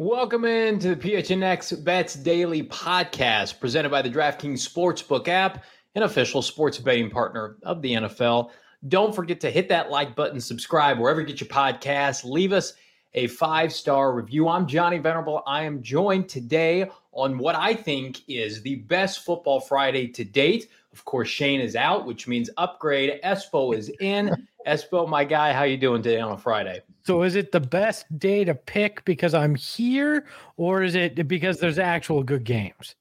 Welcome into the PHNX Bets Daily podcast presented by the DraftKings Sportsbook app, an official sports betting partner of the NFL. Don't forget to hit that like button, subscribe wherever you get your podcasts, leave us a five star review. I'm Johnny Venerable. I am joined today on what I think is the best football Friday to date. Of course, Shane is out, which means upgrade. Espo is in. Espo, my guy, how you doing today on a Friday? So is it the best day to pick because I'm here, or is it because there's actual good games?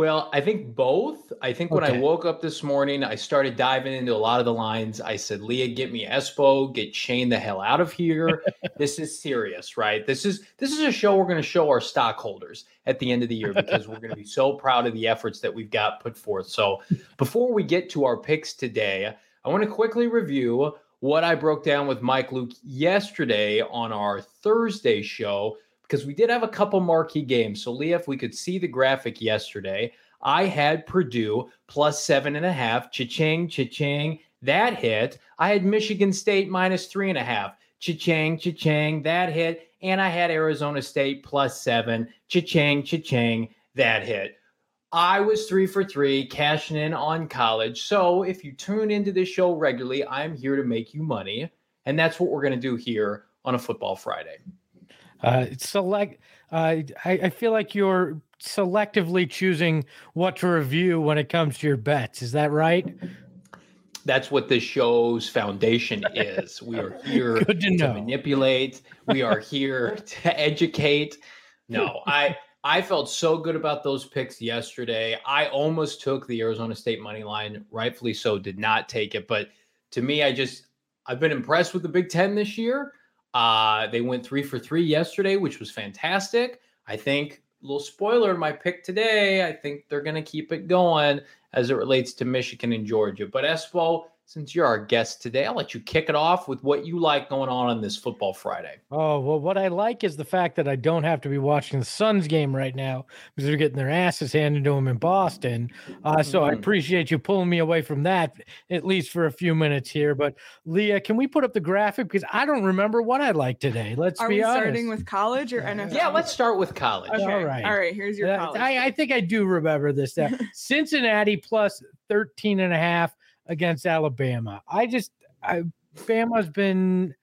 Well, I think both. I think when. I woke up this morning, I started diving into a lot of the lines. I said, Leah, get me Espo, get Shane the hell out of here. this is serious, right? This is this is a show we're going to show our stockholders at the end of the year because we're going to be so proud of the efforts that we've got put forth. So before we get to our picks today, I want to quickly review what I broke down with Mike Luke yesterday on our Thursday show because we did have a couple marquee games. So, Leah, if we could see the graphic yesterday, I had Purdue plus seven and a half. Cha-ching, cha-ching. That hit. I had Michigan State minus three and a half. Cha-ching, cha-ching. That hit. And I had Arizona State plus seven. Cha-ching, cha-ching. That hit. I was three for three, cashing in on college. So if you tune into this show regularly, I'm here to make you money. And that's what we're going to do here on a Football Friday. Uh, select. Uh, I, I feel like you're selectively choosing what to review when it comes to your bets. Is that right? That's what this show's foundation is. We are here to, to manipulate. We are here to educate. No, I I felt so good about those picks yesterday. I almost took the Arizona State money line, rightfully so, did not take it. But to me, I just I've been impressed with the Big Ten this year. Uh, they went three for three yesterday, which was fantastic. I think a little spoiler my pick today. I think they're going to keep it going as it relates to Michigan and Georgia. But Espo, since you're our guest today, I'll let you kick it off with what you like going on on this football Friday. Oh, well, what I like is the fact that I don't have to be watching the Suns game right now because they're getting their asses handed to them in Boston. Uh, so I mm-hmm. appreciate you pulling me away from that, at least for a few minutes here. But Leah, can we put up the graphic? Because I don't remember what I like today. Let's Are be we honest. starting with college or NFL? Yeah, let's start with college. Okay. All right. All right. Here's your college. I, I think I do remember this. Cincinnati plus 13 and a half against Alabama. I just, I, Bama's been,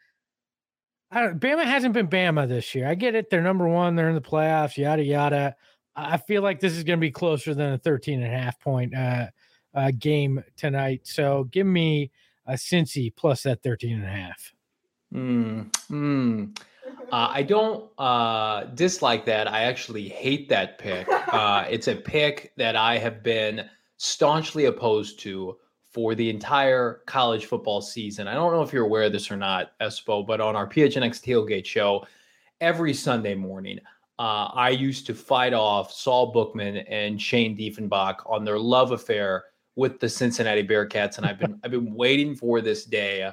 I don't, Bama hasn't been Bama this year. I get it. They're number one. They're in the playoffs, yada, yada. I feel like this is going to be closer than a 13 and a half point uh, uh, game tonight. So give me a Cincy plus that 13 and a half. Mm, mm. Uh, I don't uh, dislike that. I actually hate that pick. Uh, it's a pick that I have been staunchly opposed to for the entire college football season. I don't know if you're aware of this or not, Espo, but on our PHNX tailgate show, every Sunday morning, uh, I used to fight off Saul Bookman and Shane Diefenbach on their love affair with the Cincinnati Bearcats, and I've been I've been waiting for this day, uh,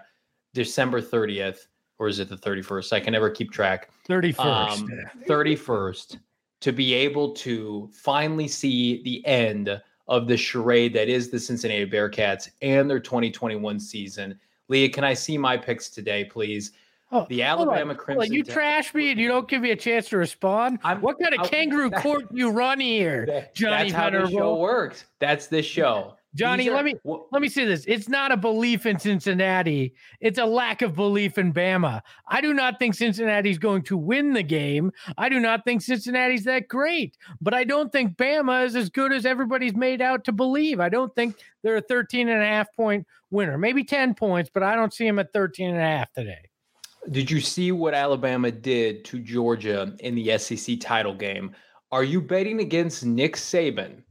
December 30th, or is it the 31st? I can never keep track. 31st. Um, 31st to be able to finally see the end of the charade that is the Cincinnati Bearcats and their 2021 season. Leah, can I see my picks today, please? Oh, the Alabama Crimson. you trash me and you don't give me a chance to respond. I'm, what kind of I, kangaroo that, court you run here, Johnny? That's how the show works. That's this show. Johnny, are, let me let me say this. It's not a belief in Cincinnati. It's a lack of belief in Bama. I do not think Cincinnati's going to win the game. I do not think Cincinnati's that great. But I don't think Bama is as good as everybody's made out to believe. I don't think they're a 13 and a half point winner. Maybe 10 points, but I don't see them at 13 and a half today. Did you see what Alabama did to Georgia in the SEC title game? Are you betting against Nick Saban?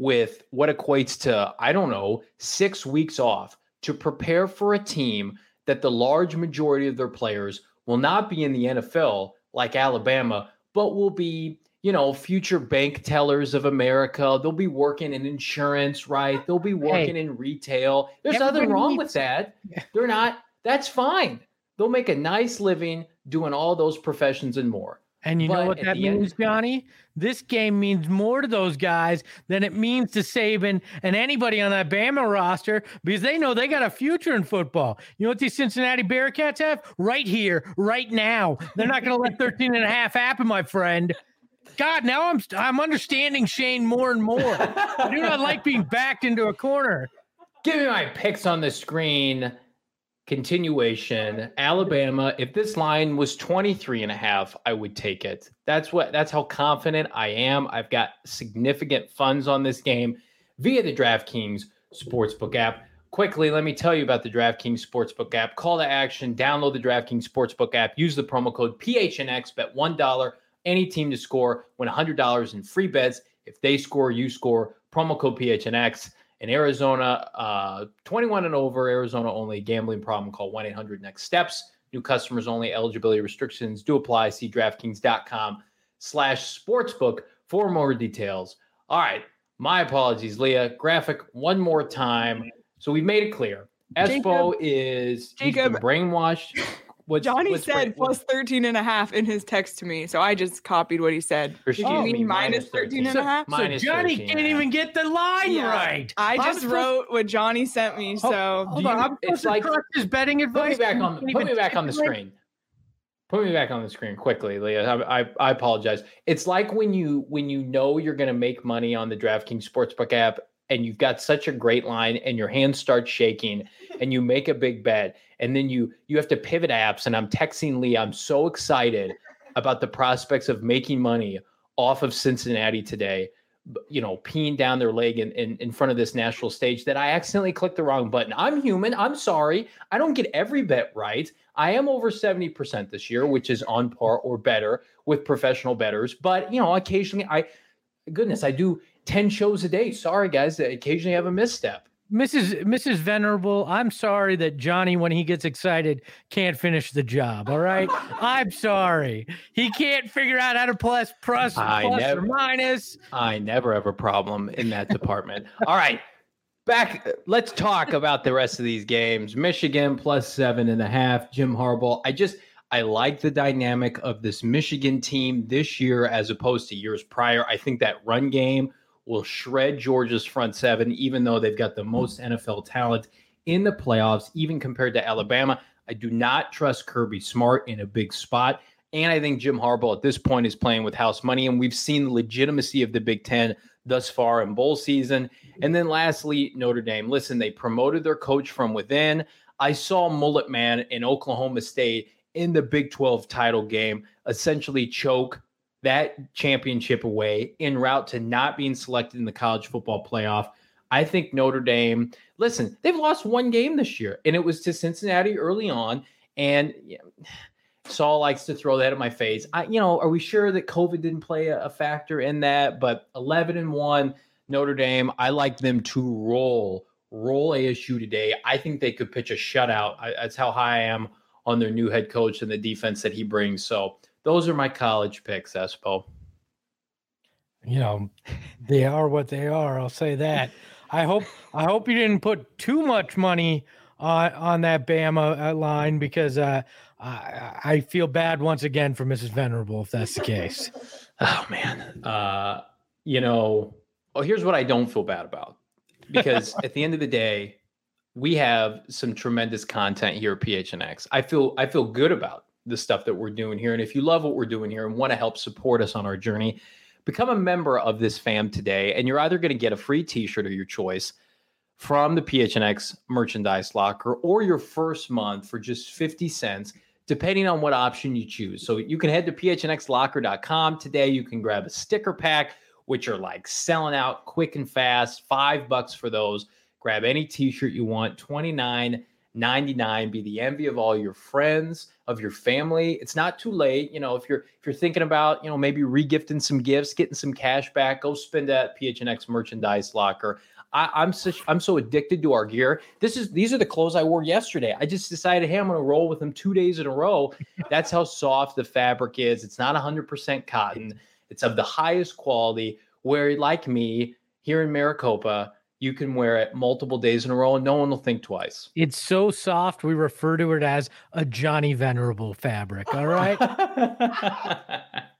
With what equates to, I don't know, six weeks off to prepare for a team that the large majority of their players will not be in the NFL like Alabama, but will be, you know, future bank tellers of America. They'll be working in insurance, right? They'll be working hey, in retail. There's nothing wrong with that. They're not, that's fine. They'll make a nice living doing all those professions and more. And you But know what that the end- means, Johnny? This game means more to those guys than it means to Saban and anybody on that Bama roster because they know they got a future in football. You know what these Cincinnati Bearcats have? Right here, right now. They're not going to let 13 and a half happen, my friend. God, now I'm I'm understanding Shane more and more. I do not like being backed into a corner. Give me my picks on the screen. Continuation. Alabama. If this line was 23 and a half, I would take it. That's what that's how confident I am. I've got significant funds on this game via the DraftKings Sportsbook app. Quickly, let me tell you about the DraftKings Sportsbook app. Call to action, download the DraftKings Sportsbook app, use the promo code PHNX, bet $1, any team to score, win $100 in free bets. If they score, you score. Promo code PHNX in Arizona, uh, 21 and over, Arizona only. Gambling problem, call 1 800 Next Steps. New customers only. Eligibility restrictions do apply. See DraftKings.com slash sportsbook for more details. All right. My apologies, Leah. Graphic one more time. So we've made it clear. Espo is he's been Jacob. brainwashed. What's, Johnny what's said bra- plus 13 and a half in his text to me. So I just copied what he said. Or Did you excuse mean me, minus 13 and a half? So Minus Johnny 13 can't and a half. even get the line Yeah. right. I I'm just supposed- wrote what Johnny sent me. So Hold Do on, you- I'm it's like- trust his betting Put advice. me back on. Put me back on the take it right. screen. Put me back on the screen quickly, Leah. I, I, I apologize. It's like when you when you know you're going to make money on the DraftKings Sportsbook app, and you've got such a great line, and your hands start shaking, and you make a big bet, and then you you have to pivot apps. And I'm texting Lee. I'm so excited about the prospects of making money off of Cincinnati today. You know, peeing down their leg in, in, in front of this national stage that I accidentally clicked the wrong button. I'm human. I'm sorry. I don't get every bet right. I am over 70% this year, which is on par or better with professional betters But, you know, occasionally I, goodness, I do 10 shows a day. Sorry, guys. I occasionally have a misstep. Mrs. Mrs. Venerable, I'm sorry that Johnny, when he gets excited, can't finish the job. All right, I'm sorry. He can't figure out how to plus plus, I plus never- or minus. I never have a problem in that department. All right. Back, let's talk about the rest of these games. Michigan plus seven and a half. Jim Harbaugh. I just, I like the dynamic of this Michigan team this year as opposed to years prior. I think that run game will shred Georgia's front seven, even though they've got the most NFL talent in the playoffs, even compared to Alabama. I do not trust Kirby Smart in a big spot. And I think Jim Harbaugh at this point is playing with house money. And we've seen the legitimacy of the Big Ten thus far in bowl season. And then lastly, Notre Dame. Listen, they promoted their coach from within. I saw Mullet Man in Oklahoma State in the Big 12 title game essentially choke that championship away en route to not being selected in the college football playoff. I think Notre Dame, listen, they've lost one game this year, and it was to Cincinnati early on. And yeah, Saul likes to throw that at my face. I, you know, are we sure that COVID didn't play a, a factor in that? But 11 and 1, Notre Dame, I like them to roll, roll ASU today. I think they could pitch a shutout. I, that's how high I am on their new head coach and the defense that he brings. So those are my college picks, Espo. You know, they are what they are. I'll say that. I hope I hope you didn't put too much money on on that Bama uh, line because uh, I I feel bad once again for Mrs. Venerable if that's the case. Oh man. Uh, you know, well, here's what I don't feel bad about. Because at the end of the day, we have some tremendous content here at PHNX. I feel I feel good about the stuff that we're doing here. And if you love what we're doing here and want to help support us on our journey, become a member of this fam today. And you're either going to get a free t-shirt of your choice from the PHNX merchandise locker or your first month for just 50 cents depending on what option you choose. So you can head to phnxlocker.com today. You can grab a sticker pack, which are like selling out quick and fast, five bucks for those. Grab any t-shirt you want, 29 99 be the envy of all your friends of your family. It's not too late you know if you're if you're thinking about you know maybe regifting some gifts getting some cash back go spend that phnx merchandise locker. I, i'm such i'm so addicted to our gear. This is these are the clothes i wore yesterday. I just decided hey i'm gonna roll with them two days in a row. That's how soft the fabric is. It's not 100% cotton. It's of the highest quality. Where like me here in maricopa you can wear it multiple days in a row and no one will think twice. It's so soft, we refer to it as a Johnny Venerable fabric. All right.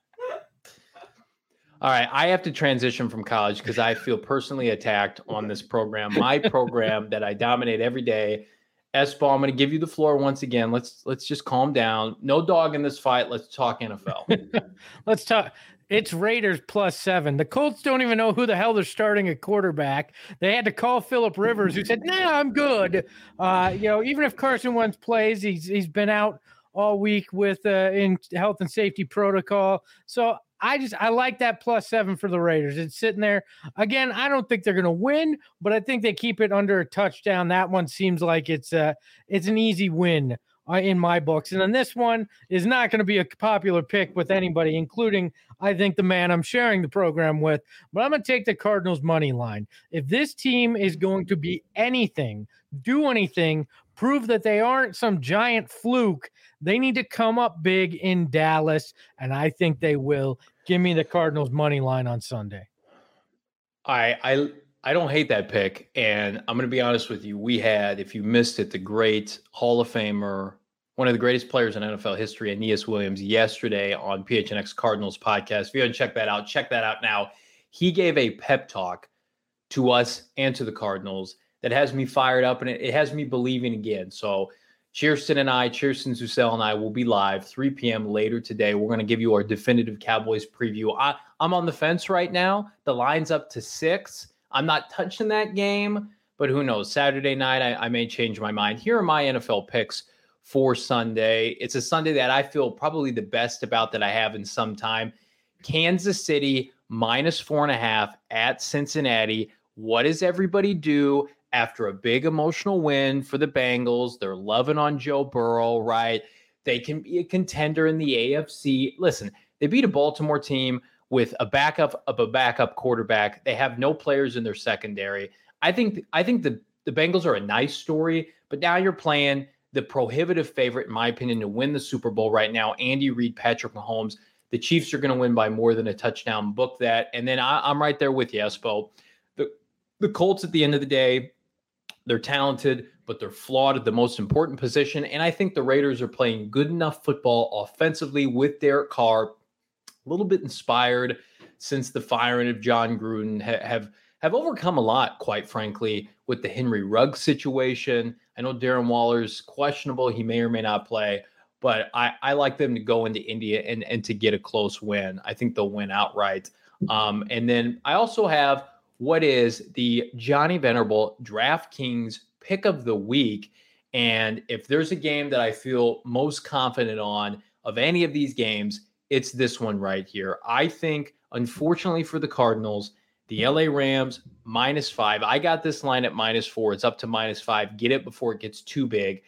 All right, I have to transition from college because I feel personally attacked on this program. My program that I dominate every day. Espo, I'm going to give you the floor once again. Let's let's just calm down. No dog in this fight. Let's talk NFL. let's talk. It's Raiders plus seven. The Colts don't even know who the hell they're starting at quarterback. They had to call Philip Rivers, who said, "Nah, I'm good." Uh, you know, even if Carson Wentz plays, he's he's been out all week with uh, in health and safety protocol. So I just I like that plus seven for the Raiders. It's sitting there again. I don't think they're going to win, but I think they keep it under a touchdown. That one seems like it's a it's an easy win uh, Uh, in my books. And then this one is not going to be a popular pick with anybody, including I think the man I'm sharing the program with. But I'm going to take the Cardinals money line. If this team is going to be anything, do anything, prove that they aren't some giant fluke they need to come up big in Dallas, and I think they will. Give me the Cardinals money line on Sunday. I I I don't hate that pick, and I'm going to be honest with you. We had, if you missed it, the great Hall of Famer, one of the greatest players in NFL history, Aeneas Williams, yesterday on PHNX Cardinals podcast. If you haven't checked that out, check that out now. He gave a pep talk to us and to the Cardinals that has me fired up, and it, it has me believing again. So Cheerston and I, Cheerston Zusel and I will be live 3 p.m. later today. We're going to give you our definitive Cowboys preview. I, I'm on the fence right now. The line's up to six. I'm not touching that game, but who knows? Saturday night, I, I may change my mind. Here are my NFL picks for Sunday. It's a Sunday that I feel probably the best about that I have in some time. Kansas City minus four and a half at Cincinnati. What does everybody do? after a big emotional win for the Bengals. They're loving on Joe Burrow, right? They can be a contender in the AFC. Listen, they beat a Baltimore team with a backup of a backup quarterback. They have no players in their secondary. I think I think the the Bengals are a nice story, but now you're playing the prohibitive favorite, in my opinion, to win the Super Bowl right now. Andy Reid, Patrick Mahomes. The Chiefs are going to win by more than a touchdown. Book that, and then I, am right there with you, Espo. The the Colts at the end of the day, they're talented, but they're flawed at the most important position. And I think the Raiders are playing good enough football offensively with Derek Carr, a little bit inspired since the firing of Jon Gruden, ha- have have overcome a lot, quite frankly, with the Henry Ruggs situation. I know Darren Waller's questionable; he may or may not play, but I, I like them to go into India and and to get a close win. I think they'll win outright. Um, and then I also have what is the Johnny Venerable DraftKings pick of the week. And if there's a game that I feel most confident on of any of these games, it's this one right here. I think, unfortunately for the Cardinals, the LA Rams minus five. I got this line at minus four. It's up to minus five. Get it before it gets too big.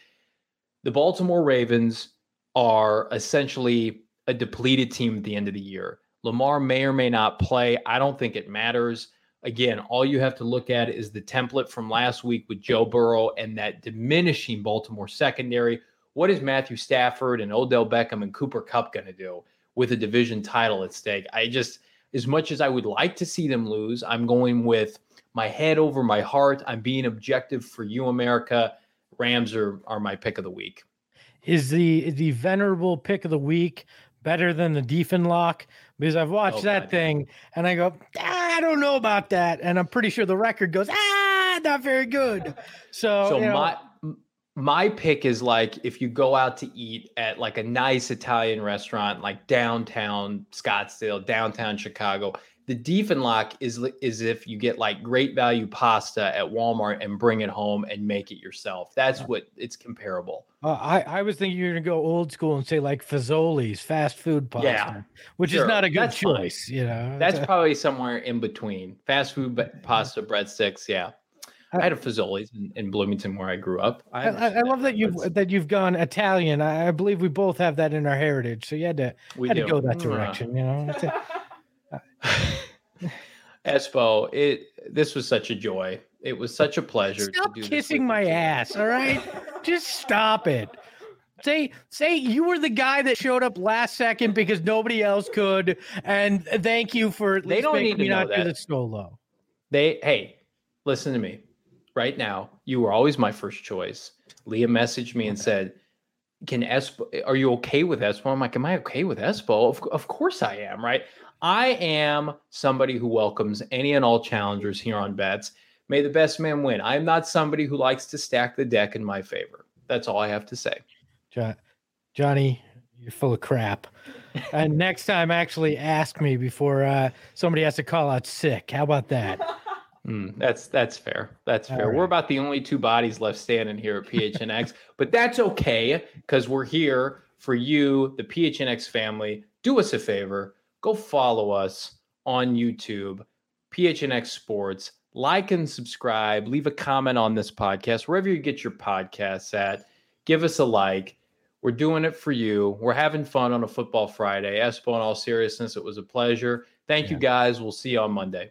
The Baltimore Ravens are essentially a depleted team at the end of the year. Lamar may or may not play. I don't think it matters. Again, all you have to look at is the template from last week with Joe Burrow and that diminishing Baltimore secondary. What is Matthew Stafford and Odell Beckham and Cooper Kupp going to do with a division title at stake? I just, as much as I would like to see them lose, I'm going with my head over my heart. I'm being objective for you, America. Rams are, are my pick of the week. Is the the venerable pick of the week better than the Diefenlock because I've watched oh, that God. thing and I go, ah, I don't know about that, and I'm pretty sure the record goes, ah, not very good. So, so you know, my my pick is like if you go out to eat at like a nice Italian restaurant, like downtown Scottsdale, downtown Chicago, the Diefenlock is is if you get like great value pasta at Walmart and bring it home and make it yourself. That's what it's comparable. Uh, I I was thinking you're gonna go old school and say like Fazoli's fast food pasta, yeah, which sure. is not a good That's choice. Fine. You know, That's probably somewhere in between fast food pasta, breadsticks. Yeah. I uh, had a Fazoli's in, in, Bloomington where I grew up. I, I, I love that you've that you've gone Italian. I, I, believe we both have that in our heritage. So you had to we had do. to go that mm-hmm. direction. You know. Uh, Espo, it this was such a joy. It was such a pleasure. Stop kissing my ass, all right? Just stop it. Say say you were the guy that showed up last second because nobody else could, and thank you for they don't need to know that. do the solo. They hey, listen to me. Right now, you were always my first choice. Leah messaged me and said, can Espo, are you okay with Espo? I'm like, am I okay with Espo? Of, of course I am, right? I am somebody who welcomes any and all challengers here on bets. May the best man win. I'm not somebody who likes to stack the deck in my favor. That's all I have to say. Johnny, you're full of crap. and next time, actually ask me before uh, somebody has to call out sick. How about that? Mm, that's that's fair. That's fair. Right. We're about the only two bodies left standing here at PHNX, but that's okay because we're here for you, the PHNX family. Do us a favor, go follow us on YouTube, PHNX Sports. Like and subscribe. Leave a comment on this podcast wherever you get your podcasts at. Give us a like. We're doing it for you. We're having fun on a football Friday. Espo, in all seriousness, it was a pleasure. Thank yeah. you guys. We'll see you on Monday.